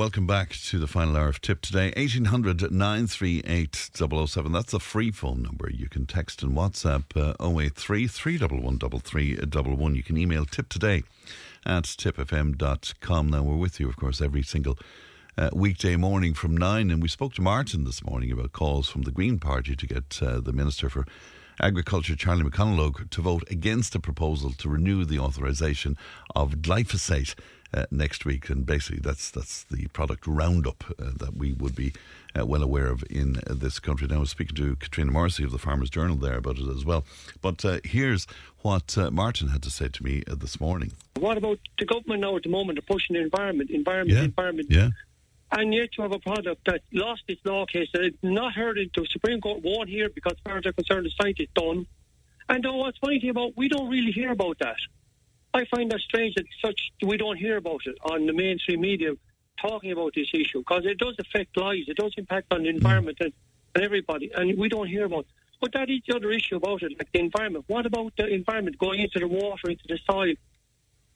welcome back to the final hour of tip today. 1800 938 007. That's a free phone number. You can text and WhatsApp uh, 083 311 You can email tip today at tipfm.com. Now, we're with you, of course, every single uh, weekday morning from 9. And we spoke to Martin this morning about calls from the Green Party to get uh, the Minister for Agriculture, Charlie McConalogue, to vote against a proposal to renew the authorisation of glyphosate. Uh, next week, and basically that's that's the product Roundup uh, that we would be uh, well aware of in uh, this country. Now, I was speaking to Katrina Morrissey of the Farmers Journal there about it as well. But uh, here's what uh, Martin had to say to me this morning. What about the government now at the moment? They're pushing the environment, environment, Yeah. environment. Yeah. And yet you have a product that lost its law case that it's not heard into Supreme Court won't hear because as far as they're concerned the site is done. And uh, what's funny about we don't really hear about that. I find that strange that such we don't hear about it on the mainstream media talking about this issue because it does affect lives, it does impact on the environment and, and everybody, and we don't hear about. It. But that is the other issue about it, like the environment. What about the environment going into the water, into the soil,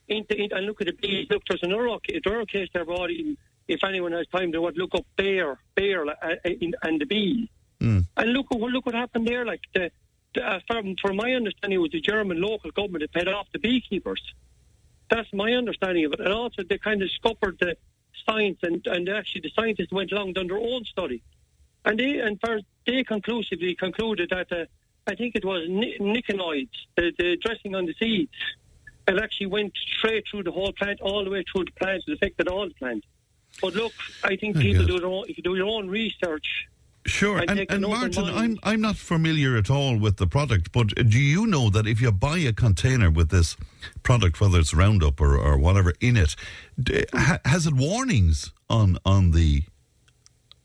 into, in, and look at the bees. Look, there's another, another case there brought in. If anyone has time, they would look up Bayer, Bayer, uh, uh, in, and the bees. Mm. And look, look what happened there. Like the uh, from, from my understanding, it was the German local government that paid off the beekeepers. That's my understanding of it. And also, they kind of scuppered the science, and, and actually, the scientists went along and done their own study, and they and first they conclusively concluded that uh, I think it was ni- nicotinoids, the, the dressing on the seeds, it actually went straight through the whole plant, all the way through the plant, it affected all the plant. But look, I think people do their own, if you do your own research. Sure, I and, and Martin. I'm I'm not familiar at all with the product, but do you know that if you buy a container with this product, whether it's Roundup or, or whatever in it, d- ha, has it warnings on on the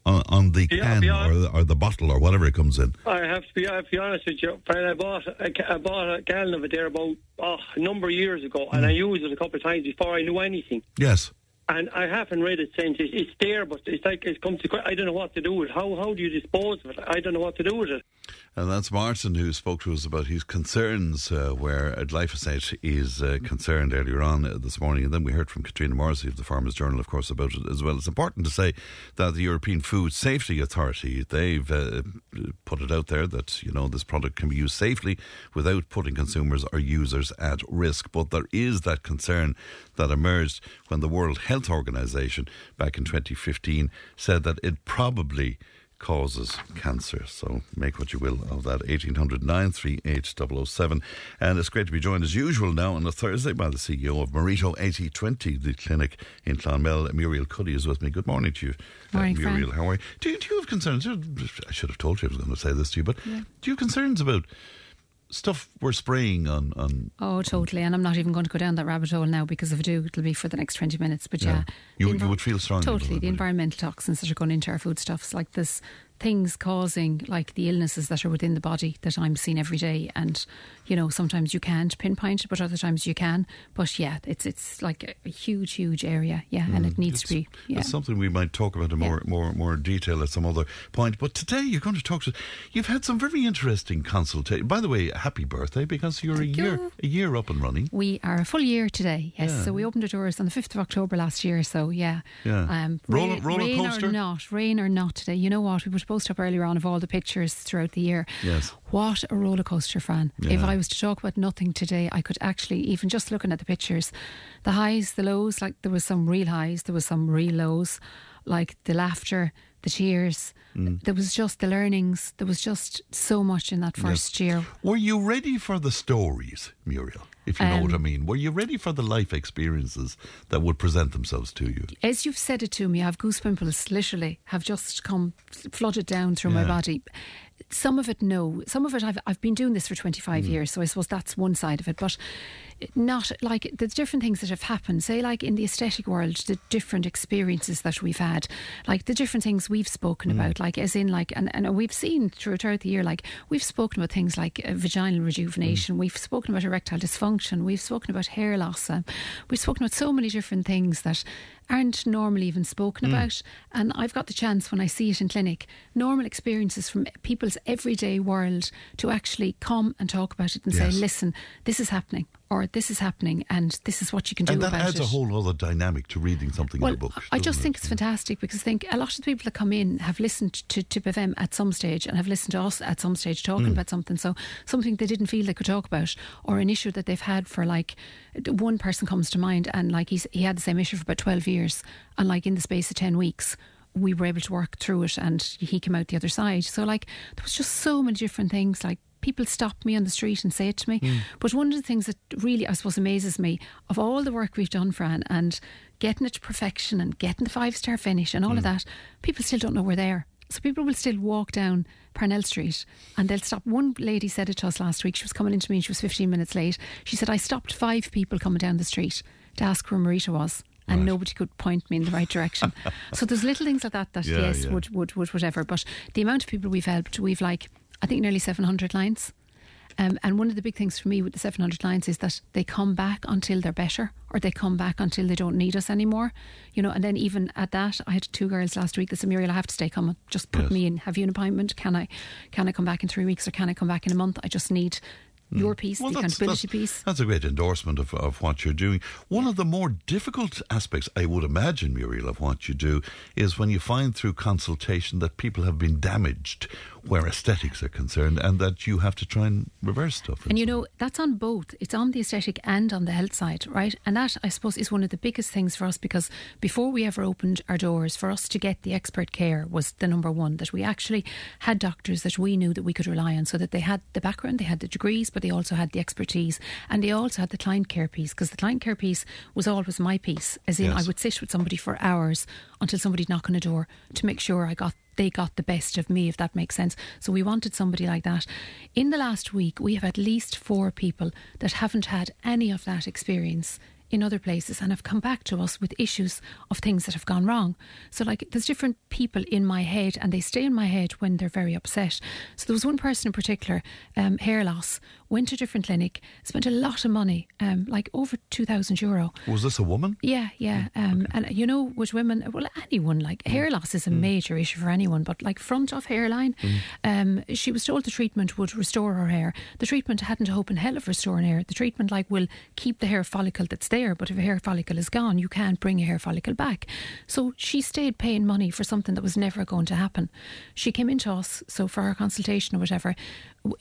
on, on the Yeah, can or, the, or the bottle or whatever it comes in? I have to be, I have to be honest with you. Fred, I bought a, I bought a gallon of it there about oh, a number of years ago, and Mm. I used it a couple of times before I knew anything. Yes. And I haven't read it since. It's, it's there, but it's like it's come to. I don't know what to do with it. How how do you dispose of it? I don't know what to do with it. And that's Martin who spoke to us about his concerns uh, where glyphosate is uh, concerned earlier on uh, this morning. And then we heard from Katrina Morrissey of the Farmers Journal, of course, about it as well. It's important to say that the European Food Safety Authority, they've uh, put it out there that, you know, this product can be used safely without putting consumers or users at risk. But there is that concern that emerged when the World Health Organization back in 2015 said that it probably causes cancer. So make what you will of that. 1800 938 007. And it's great to be joined as usual now on a Thursday by the CEO of Mareto 8020, the clinic in Clonmel. Muriel Cuddy is with me. Good morning to you, uh, Morning, Fran. Muriel. How are you? Do, you? do you have concerns? I should have told you I was going to say this to you, but do you have concerns about stuff we're spraying on. on Oh, totally. And I'm not even going to go down that rabbit hole now because if I do, it'll be for the next 20 minutes. But yeah. You- the you would feel strongly Totally. it, The you? environmental toxins that are going into our foodstuffs, like this things causing like the illnesses that are within the body that I'm seeing every day. And, you know, sometimes you can't pinpoint but other times you can. But yeah, it's it's like a, a huge, huge area. Yeah. and it needs to be. Yeah. Mm. It's something we might talk about in more, more, more detail at some other point. But today you're going to talk to. You've had some very interesting consultation. By the way, happy birthday because you're Thank a year you. a year up and running. We are a full year today, yes. Yeah. So we opened the doors on the 5th of October last year, so yeah. Yeah. Um, Roller- rain, roller rain coaster? or not, rain or not today. You know what? We a post up earlier on of all the pictures throughout the year. Yes. What a roller coaster, Fran. If I was to talk about nothing today, I could actually, even just looking at the pictures, the highs, the lows, like there was some real highs, there was some real lows, like the laughter, the tears. Mm. There was just the learnings. There was just so much in that first year. Were you ready for the stories, Muriel? If you know what I Um, mean. Were you ready for the life experiences that would present themselves to you? as you've said it to me, I've goose pimples literally have just come flooded down through my body. Some of it, no. Some of it, I've I've been doing this for 25 Mm. years, so I suppose that's one side of it. But not like the different things that have happened. Say, like in the aesthetic world, the different experiences that we've had, like the different things we've spoken Mm. about, like as in like, and, and we've seen throughout the year, like we've spoken about things like uh, vaginal rejuvenation, Mm. we've spoken about erectile dysfunction, we've spoken about hair loss, um, we've spoken about so many different things that aren't normally even spoken Hmm. about. And I've got the chance when I see it in clinic, normal experiences from people's everyday world to actually come and talk about it and Yes. say, listen, this is happening, or this is happening, and this is what you can do And that adds it. a whole other dynamic to reading something Well, in a book. I just it? think it's fantastic because I think a lot of the people that come in have listened to, to BFM at some stage and have listened to us at some stage talking Hmm. about something. So something they didn't feel they could talk about or an issue that they've had for like one person comes to mind and like he's he had the same issue for about 12 years and like in the space of 10 weeks we were able to work through it and he came out the other side. So like there was just so many different things like people stop me on the street and say it to me. Hmm. But one of the things that really, I suppose, amazes me of all the work we've done, Fran, and getting it to perfection and getting the five star finish and all of hmm. that, people still don't know we're there. So people will still walk down Parnell Street and they'll stop. One lady said it to us last week. She was coming into me and she was 15 minutes late. She said, I stopped five people coming down the street to ask where Mareto was. And Right. nobody could point me in the right direction. so there's little things like that that Yeah, yes yeah. would, would would whatever. But the amount of people we've helped, we've like I think nearly 700 lines. Um, and one of the big things for me with the 700 lines is that they come back until they're better or they come back until they don't need us anymore. You know, and then even at that, I had two girls last week that said, Muriel, I have to stay coming. Just put Yes. me in. Have you an appointment? Can I can I come back in three weeks or can I come back in a month? I just need your piece, Hmm. Well, the that's, accountability that's, piece. that's a great endorsement of, of what you're doing. One of the more difficult aspects, I would imagine, Muriel, of what you do is when you find through consultation that people have been damaged where aesthetics are concerned and that you have to try and reverse stuff. And you know, that's on both. It's on the aesthetic and on the health side, right? And that, I suppose, is one of the biggest things for us because before we ever opened our doors, for us to get the expert care was the number one, that we actually had doctors that we knew that we could rely on so that they had the background, they had the degrees, but they also had the expertise and they also had the client care piece because the client care piece was always my piece, as in Yes. I would sit with somebody for hours until somebody'd knock on a door to make sure I got they got the best of me, if that makes sense. So we wanted somebody like that. In the last week, we have at least four people that haven't had any of that experience in other places and have come back to us with issues of things that have gone wrong. So, like, there's different people in my head, and they stay in my head when they're very upset. So, there was one person in particular, um, hair loss, went to a different clinic, spent a lot of money, um, like over 2,000 euro. Was this a woman? Yeah, yeah. Um, And you know, with women, well, anyone, like hair loss is a major issue for anyone, but like front of hairline, um, she was told the treatment would restore her hair. The treatment hadn't a hope in hell of restoring hair. The treatment, like, will keep the hair follicle that's there, but if a hair follicle is gone, you can't bring a hair follicle back. So she stayed paying money for something that was never going to happen. She came into us, so for our consultation or whatever,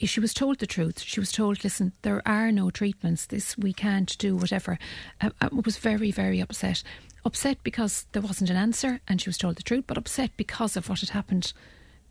she was told the truth. She was told, listen, there are no treatments. This we can't do whatever. Um, I was very, very upset. Upset because there wasn't an answer, and she was told the truth, but upset because of what had happened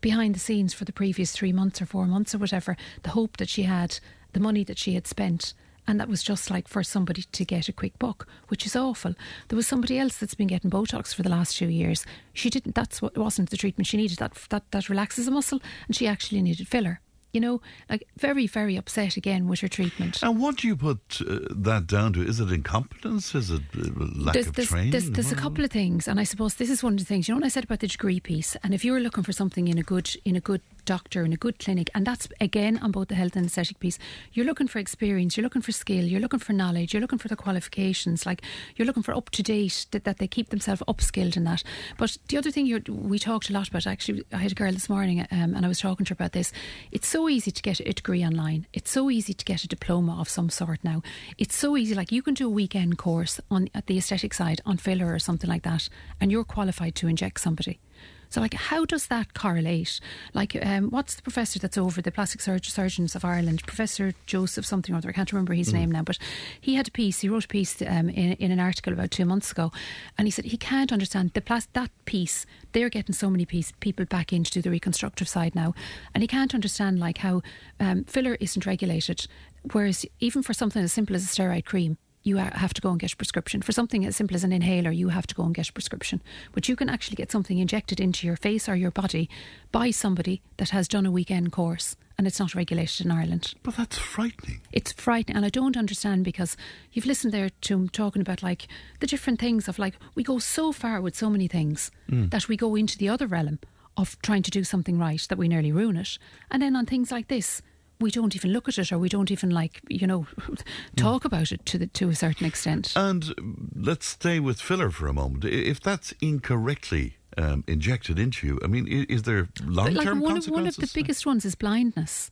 behind the scenes for the previous three months or four months or whatever. The hope that she had, the money that she had spent. And that was just like for somebody to get a quick buck, which is awful. There was somebody else that's been getting Botox for the last few years. She didn't. That's what wasn't the treatment she needed. That that that relaxes a muscle, and she actually needed filler. You know, like very very upset again with her treatment. And what do you put uh, that down to? Is it incompetence? Is it uh, lack there's, of there's, training? There's, there's a couple of things, and I suppose this is one of the things. You know, what I said about the degree piece, and if you're looking for something in a good in a good doctor in a good clinic, and that's again on both the health and aesthetic piece, you're looking for experience, you're looking for skill, you're looking for knowledge, you're looking for the qualifications, like you're looking for up to date that, that they keep themselves upskilled in that. But the other thing we talked a lot about, actually, I had a girl this morning, um, and I was talking to her about this. It's so easy to get a degree online. It's so easy to get a diploma of some sort now. It's so easy, like you can do a weekend course on at the aesthetic side on filler or something like that, and you're qualified to inject somebody. So, like, how does that correlate? Like, um, what's the professor that's over the plastic surg- surgeons of Ireland, Professor Joseph something or other? I can't remember his name now, but he had a piece. He wrote a piece um, in, in an article about two months ago, and he said he can't understand the plas- that piece. They're getting so many piece, people back in to do the reconstructive side now, and he can't understand like how um, filler isn't regulated, whereas even for something as simple as a steroid cream you have to go and get a prescription. For something as simple as an inhaler, you have to go and get a prescription. But you can actually get something injected into your face or your body by somebody that has done a weekend course and it's not regulated in Ireland. But that's frightening. It's frightening, and I don't understand because you've listened there to him talking about like the different things of like we go so far with so many things hmm. that we go into the other realm of trying to do something right that we nearly ruin it, and then on things like this we don't even look at it or we don't even like you know talk about it to the to a certain extent. And let's stay with filler for a moment. If that's incorrectly um, injected into you, I mean, is there long like term one of, consequences? one of the biggest ones is blindness.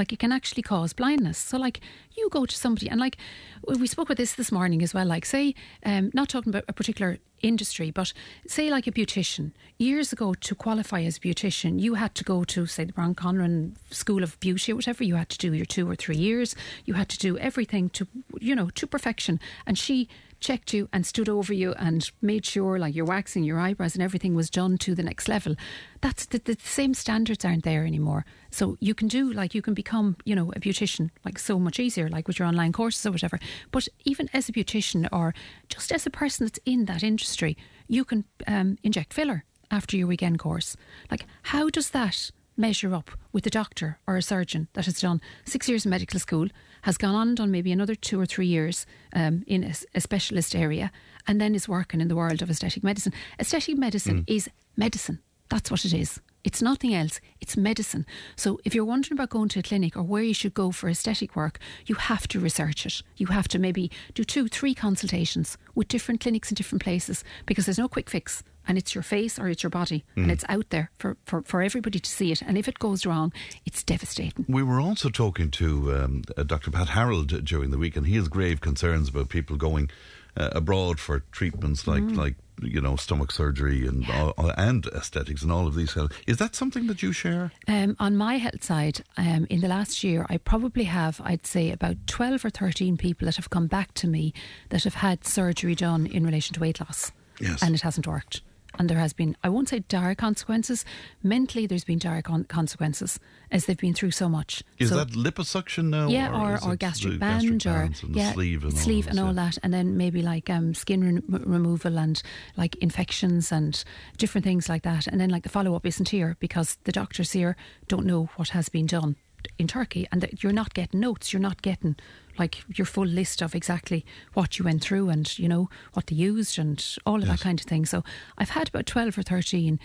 Like it can actually cause blindness. So like you go to somebody and like we spoke about this this morning as well. Like say, um, not talking about a particular industry, but say like a beautician. Years ago, to qualify as a beautician, you had to go to say the Bronwyn Conroy School of Beauty or whatever. You had to do your two or three years. You had to do everything to you know to perfection. And she checked you and stood over you and made sure like your waxing your eyebrows and everything was done to the next level that's the, the same standards aren't there anymore so you can do like you can become you know a beautician like so much easier like with your online courses or whatever but even as a beautician or just as a person that's in that industry you can um, inject filler after your weekend course like how does that measure up with a doctor or a surgeon that has done six years of medical school, has gone on and done maybe another two or three years um, in a, a specialist area, and then is working in the world of aesthetic medicine. Aesthetic medicine is medicine. That's what it is. It's nothing else. It's medicine. So if you're wondering about going to a clinic or where you should go for aesthetic work, you have to research it. You have to maybe do two, three consultations with different clinics in different places because there's no quick fix and it's your face or it's your body and it's out there for, for, for everybody to see it. And if it goes wrong, it's devastating. We were also talking to um, uh, Dr. Pat Harold during the week, and he has grave concerns about people going uh, abroad for treatments like Mm. like you know stomach surgery and all, and aesthetics and all of these. Is that something that you share? Um, on my health side, um, in the last year, I probably have, I'd say, about 12 or 13 people that have come back to me that have had surgery done in relation to weight loss. Yes. And it hasn't worked. And there has been, I won't say dire consequences, mentally, there's been dire con- consequences as they've been through so much. Is so, that liposuction now? yeah, or, or, or gastric band, or and yeah, sleeve and sleeve all, and all that, and then maybe like um, skin re- removal and like infections and different things like that, and then like the follow up isn't here because the doctors here don't know what has been done in Turkey, and that you're not getting notes, you're not getting like your full list of exactly what you went through and you know what they used and all of Yes. that kind of thing. So I've had about twelve or thirteen.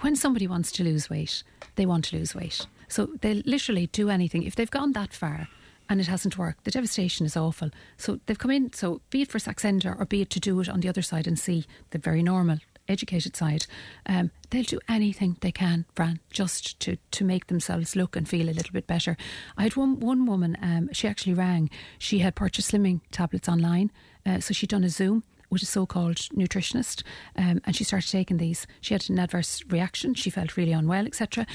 When somebody wants to lose weight, they want to lose weight, so they literally do anything if they've gone that far and it hasn't worked. The devastation is awful. So they've come in, so be it for Saxenda or be it to do it on the other side and see the very normal, educated side, um, they'll do anything they can, Fran, just to, to make themselves look and feel a little bit better. I had one, one woman, um, she actually rang. She had purchased slimming tablets online, uh, so she'd done a Zoom with a so-called nutritionist, um, and she started taking these. She had an adverse reaction. She felt really unwell, etc.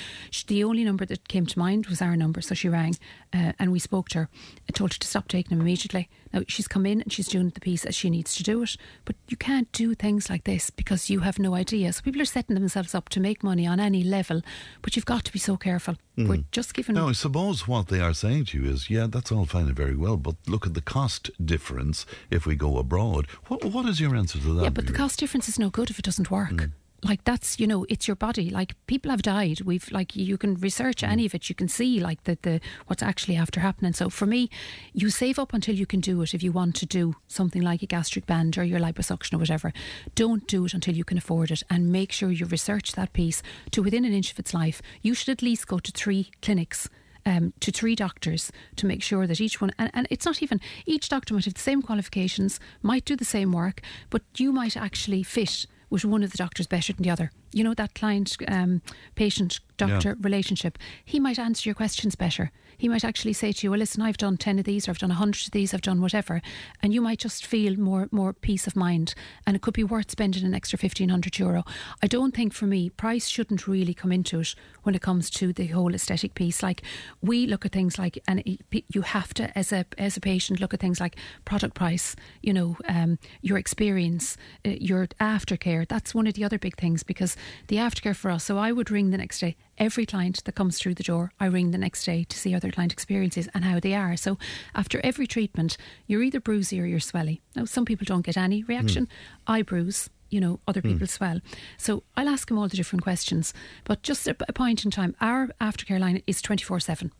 The only number that came to mind was our number, so she rang, uh, and we spoke to her. I told her to stop taking them immediately. Now she's come in and she's doing the piece as she needs to do it, but you can't do things like this because you have no idea. So people are setting themselves up to make money on any level, but you've got to be so careful. We're hmm. just giving. Now, I suppose what they are saying to you is, yeah, that's all fine and very well, but look at the cost difference if we go abroad. What, what is your answer to that? Yeah, but the cost difference is no good if it doesn't work. Hmm. Like that's you know it's your body. Like people have died. We've like you can research any of it. You can see like the the what's actually after happening. So for me, you save up until you can do it. If you want to do something like a gastric band or your liposuction or whatever, don't do it until you can afford it, and make sure you research that piece to within an inch of its life. You should at least go to three clinics um, to three doctors to make sure that each one, and, and it's not even, each doctor might have the same qualifications, might do the same work, but you might actually fit with one of the doctors better than the other. You know, that client um, patient doctor relationship, he might answer your questions better. He might actually say to you, Well, listen, I've done 10 of these, or I've done 100 of these, I've done whatever. And you might just feel more, more peace of mind. And it could be worth spending an extra 1500 euro. I don't think for me, price shouldn't really come into it when it comes to the whole aesthetic piece. Like, we look at things like, and you have to, as a, as a patient, look at things like product price, you know, um, your experience, uh, your aftercare. That's one of the other big things because the aftercare for us. So I would ring the next day. Every client that comes through the door, I ring the next day to see how their client experiences and how they are. So after every treatment, you're either bruisey or you're swelly. Now, some people don't get any reaction. I bruise. You know, other people swell. So I'll ask them all the different questions. But just at a point in time, our aftercare line is 24 7.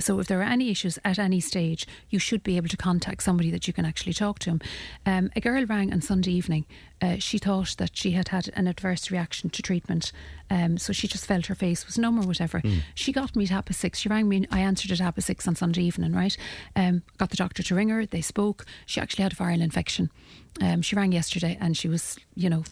So if there are any issues at any stage, you should be able to contact somebody that you can actually talk to. Um, a girl rang on Sunday evening. Uh, she thought that she had had an adverse reaction to treatment, Um, so she just felt her face was numb or whatever. Hmm. She got me at half past six. She rang me. I answered at half past six on Sunday evening, right? Um, got the doctor to ring her. They spoke. She actually had a viral infection. Um, she rang yesterday and she was, you know.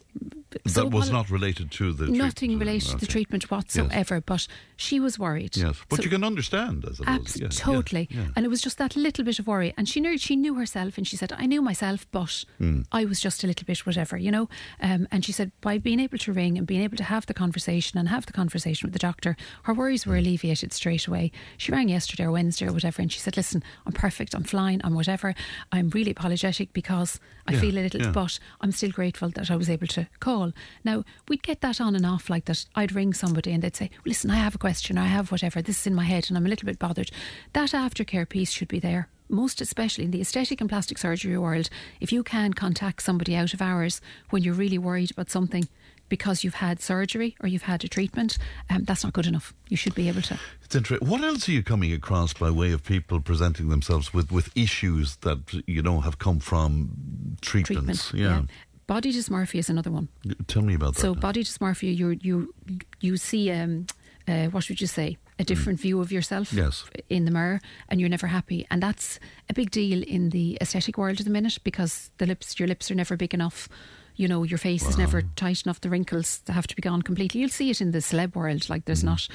so that was apolo- not related to the Nothing treatment. related to the treatment whatsoever, but she was worried. Yes, but So- you can understand, suppose. Abs- yeah, totally. yeah. And it was just that little bit of worry. And she knew she knew herself and she said, I knew myself, but Hmm. I was just a little bit whatever, you know? Um, and she said, by being able to ring and being able to have the conversation and have the conversation with the doctor, her worries were alleviated straight away. She rang yesterday or Wednesday or whatever and she said, Listen, I'm perfect, I'm flying. I'm whatever. I'm really apologetic because I Yeah, feel a little, yeah. but I'm still grateful that I was able to call. Now, we'd get that on and off like that. I'd ring somebody and they'd say, Listen, I have a question, I have whatever, this is in my head and I'm a little bit bothered. That aftercare piece should be there. Most especially in the aesthetic and plastic surgery world, if you can contact somebody out of hours when you're really worried about something because you've had surgery or you've had a treatment, um, that's not good enough. You should be able to. It's interesting. What else are you coming across by way of people presenting themselves with, with issues that you know have come from treatments? Treatment. Yeah. Body dysmorphia is another one. Tell me about that. So now. body dysmorphia, you you you see um, uh, what would you say? A different view of yourself Mm. Yes. in the mirror, and you're never happy, and that's a big deal in the aesthetic world at the minute because the lips, your lips are never big enough. You know, your face is never tight enough. The wrinkles have to be gone completely. You'll see it in the celeb world. Like Mm. there's not,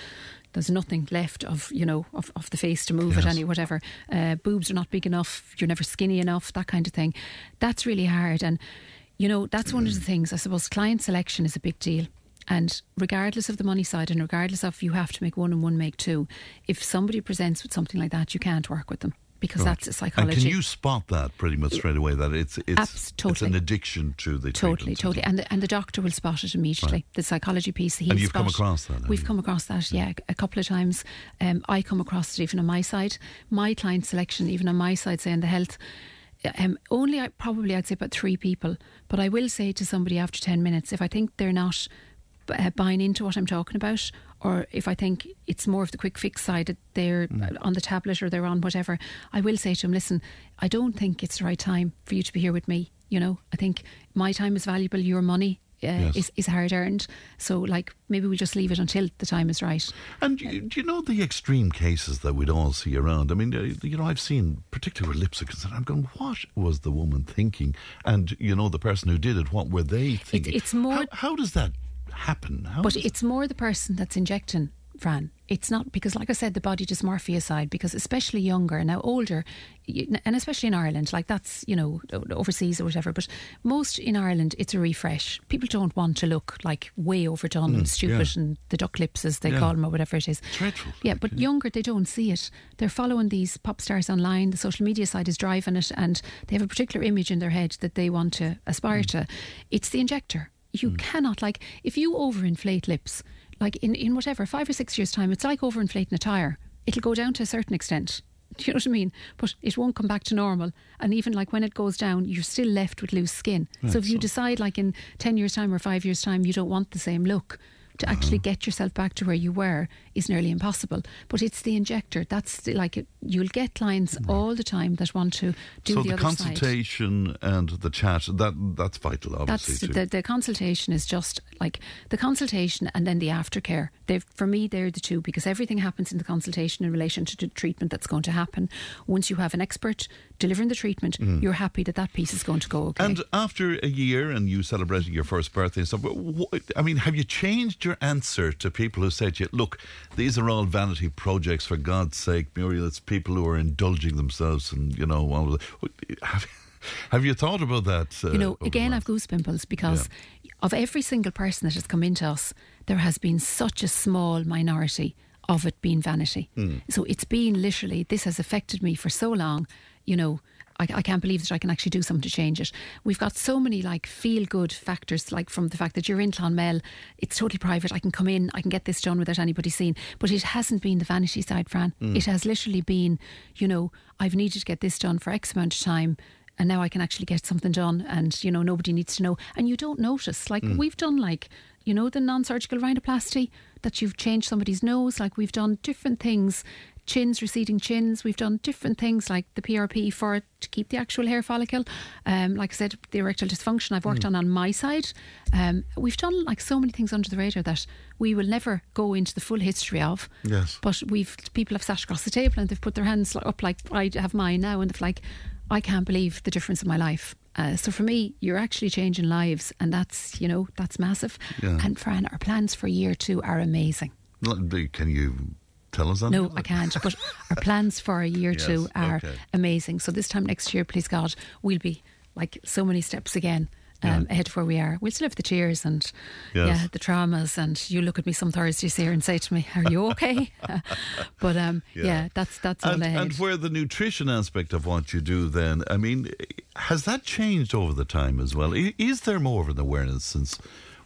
there's nothing left of you know of, of the face to move at any whatever. Uh, boobs are not big enough. You're never skinny enough. That kind of thing. That's really hard and. You know, that's one of the things. I suppose client selection is a big deal. And regardless of the money side and regardless of you have to make one and one make two, if somebody presents with something like that, you can't work with them because that's a and psychology. can you spot that pretty much straight away that it's it's Abs- it's totally. an addiction to the Totally, treatment? totally, and the, and the doctor will spot it immediately. The psychology piece, he And you've come across that, We've you? come across that, yeah, a couple of times. Um, I come across it even on my side. My client selection, even on my side, say in the health, um, only I, probably I'd say about three people. But I will say to somebody after ten minutes if I think they're not uh, buying into what I'm talking about, or if I think it's more of the quick fix side that they're Mm. on the tablet or they're on whatever, I will say to them, listen, I don't think it's the right time for you to be here with me. You know, I think my time is valuable, your money. Uh, Yes. is, is hard earned. So, like, maybe we just leave it until the time is right. And you, do you know the extreme cases that we'd all see around? I mean, uh, you know, I've seen, particularly where lips are concerned, I'm going, what was the woman thinking? And, you know, the person who did it, what were they thinking? it's more- How, how does that happen? How But it's more the person that's injecting, Fran. It's not because, like I said, the body dysmorphia side, because especially younger, now older, and especially in Ireland, like that's, you know, overseas or whatever, but most in Ireland, it's a refresh. People don't want to look like way overdone and stupid Mm, yeah. and the duck lips, as they Yeah. call them, or whatever it is. Dreadful, Yeah, but yeah. younger, they don't see it. They're following these pop stars online. The social media side is driving it, and they have a particular image in their head that they want to aspire Mm. to. It's the injector. You hmm. cannot, like, if you overinflate lips, like in, in whatever, five or six years' time, it's like overinflating a tyre. It'll go down to a certain extent. Do you know what I mean? But it won't come back to normal. And even like when it goes down, you're still left with loose skin. so if you decide, like in 10 years' time or five years' time, you don't want the same look, to Uh-huh. actually get yourself back to where you were is nearly impossible. But it's the injector. That's the, like it, you'll get clients all the time that want to do so the, the, other side. consultation and the chat, that that's vital, obviously. That's too. the, the consultation is just like the consultation and then the aftercare. They've, for me, they're the two because everything happens in the consultation in relation to the treatment that's going to happen. Once you have an expert delivering the treatment, you're happy that that piece is going to go okay. Mm. And after a year and you celebrating your first birthday and stuff, I mean, have you changed your answer to people who say to you, look, these are all vanity projects, for God's sake, Muriel, it's people who are indulging themselves and, you know, all of the, have, have you thought about that? Uh, you know, again, I've goosepimples because of every single person that has come into us, there has been such a small minority of it being vanity. Hmm. So it's been literally, this has affected me for so long, you know. I, I can't believe that I can actually do something to change it. We've got so many like feel good factors, like from the fact that you're in Clonmel, it's totally private. I can come in, I can get this done without anybody seeing. But it hasn't been the vanity side, Fran. Mm. It has literally been, you know, I've needed to get this done for X amount of time and now I can actually get something done and you know nobody needs to know and you don't notice like mm. we've done like you know the non-surgical rhinoplasty that you've changed somebody's nose like we've done different things chins, receding chins. We've done different things like the PRP for to keep the actual hair follicle. Um, like I said, the erectile dysfunction I've worked Hmm. on on my side. Um, we've done like so many things under the radar that we will never go into the full history of. Yes. But we've people have sat across the table and they've put their hands up like I have mine now, and they've like, I can't believe the difference in my life. Uh, so for me, you're actually changing lives, and that's you know that's massive. Yeah. And Fran, our plans for year two are amazing. Can you tell us that? No, I can't. But our plans for a year Yes, two are okay. amazing. So this time next year, please God, we'll be like so many steps again. Um, Yeah. Ahead of where we are, we'll still have the tears and Yes. yeah, the traumas. And you look at me some Thursdays here and say to me, "Are you okay?" but um, Yeah. yeah. that's that's all and, ahead. and where the nutrition aspect of what you do then i mean has that changed over the time as well is there more of an awareness since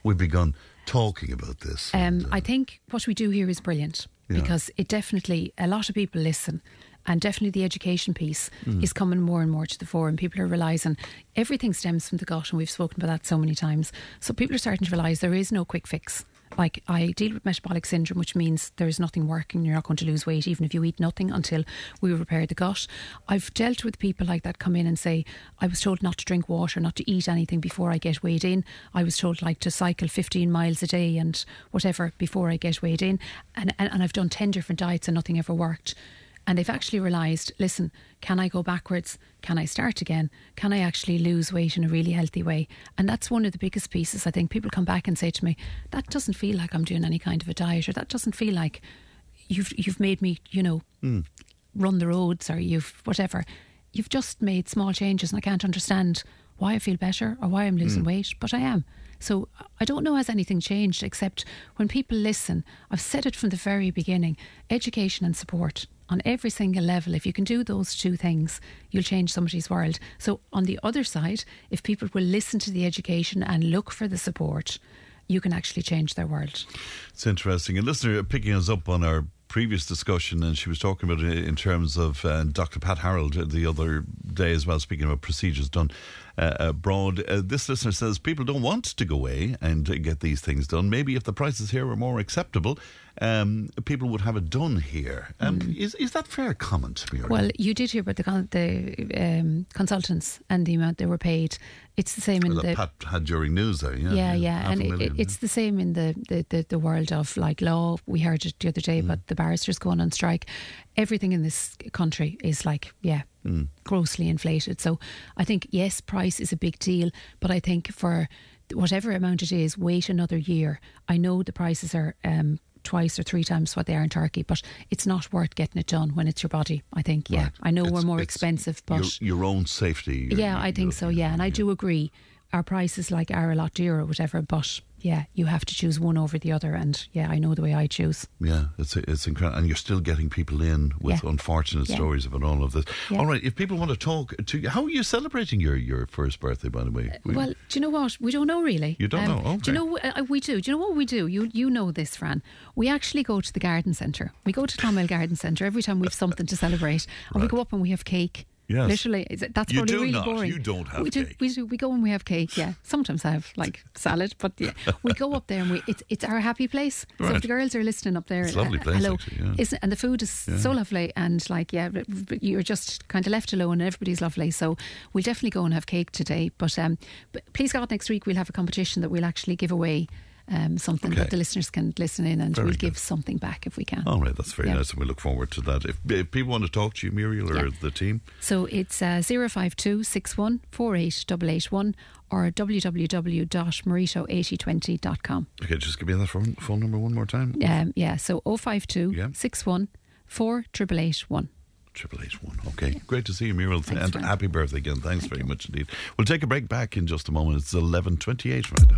we've begun talking about this Um, And, uh, I think what we do here is brilliant Yeah. because it definitely, a lot of people listen. And definitely the education piece Mm. is coming more and more to the fore, and people are realising everything stems from the gut, and we've spoken about that so many times. So people are starting to realise there is no quick fix. Like, I deal with metabolic syndrome, which means there is nothing working. You're not going to lose weight, even if you eat nothing, until we repair the gut. I've dealt with people like that come in and say, I was told not to drink water, not to eat anything before I get weighed in. I was told like to cycle 15 miles a day and whatever before I get weighed in. And, and, and I've done 10 different diets and nothing ever worked. And they've actually realised listen, can I go backwards? Can I start again? Can I actually lose weight in a really healthy way? And that's one of the biggest pieces. I think people come back and say to me, that doesn't feel like I'm doing any kind of a diet, or that doesn't feel like you've, you've made me, you know, hmm. run the roads or you've whatever. You've just made small changes, and I can't understand why I feel better or why I'm losing hmm. weight, but I am. So I don't know has anything changed except when people listen. I've said it from the very beginning: education and support on every single level. If you can do those two things, you'll change somebody's world. So on the other side, if people will listen to the education and look for the support, you can actually change their world. It's interesting. A listener picking us up on our previous discussion, and she was talking about it in terms of uh, Dr. Pat Harold the other day as well, speaking about procedures done abroad. Uh, this listener says people don't want to go away and uh, get these things done. Maybe if the prices here were more acceptable, um, people would have it done here. Um, Is is that fair comment, Muriel? Well, you did hear about the con- the um, consultants and the amount they were paid. It's the same in that the Pat had during news there, yeah. yeah, yeah, half and a it, million, it's the same in the, the, the, the world of like law. We heard it the other day Mm. about the barristers going on strike. Everything in this country is like yeah, Mm. grossly inflated. So I think yes, price is a big deal, but I think for whatever amount it is, wait another year. I know the prices are. Um, Twice or three times what they are in Turkey, but it's not worth getting it done when it's your body. I think, yeah, Right. I know we're more expensive, but your, your own safety. your- yeah, I think so. Yeah, and I do agree. Our prices like are a lot dearer, or whatever. But yeah, you have to choose one over the other, and yeah, I know the way I choose. Yeah, it's it's incredible, and you're still getting people in with Yeah. unfortunate Yeah. stories about all of this. Yeah. All right, if people want to talk to you, how are you celebrating your, your first birthday? By the way, We- Well, do you know what? We don't know really. You don't know? Do you know? Uh, we do. Do you know what we do? You you know this, Fran. We actually go to the garden centre. We go to Clonmel Garden Centre every time we have something to celebrate, and we go up and we have cake. Yes. Literally, that's You probably really not. boring. You don't have we do, cake. We do. We go and we have cake. Yeah, sometimes I have like salad, but yeah, we go up there and we. It's it's our happy place. So Right. if the girls are listening up there, It's lovely uh, place, hello, actually, yeah. Isn't, and the food is so lovely, and like yeah, you're just kind of left alone, and everybody's lovely. So we'll definitely go and have cake today. But um, but please God, next week we'll have a competition that we'll actually give away. Um, something Okay. that the listeners can listen in, and Very we'll good. give something back if we can. all right, that's very Yeah. nice, and we look forward to that. If, if people want to talk to you, Muriel, or Yeah. the team, So it's uh, 052 61 48881 or www.mareto8020.com. okay, just give me that phone, phone number one more time. Um, yeah, so 052 Yeah. 61 48881. Triple eight one. Okay, great to see you, Muriel, Thanks, and Frank. happy birthday again. Thanks very much indeed. We'll take a break back in just a moment. It's eleven twenty-eight right now.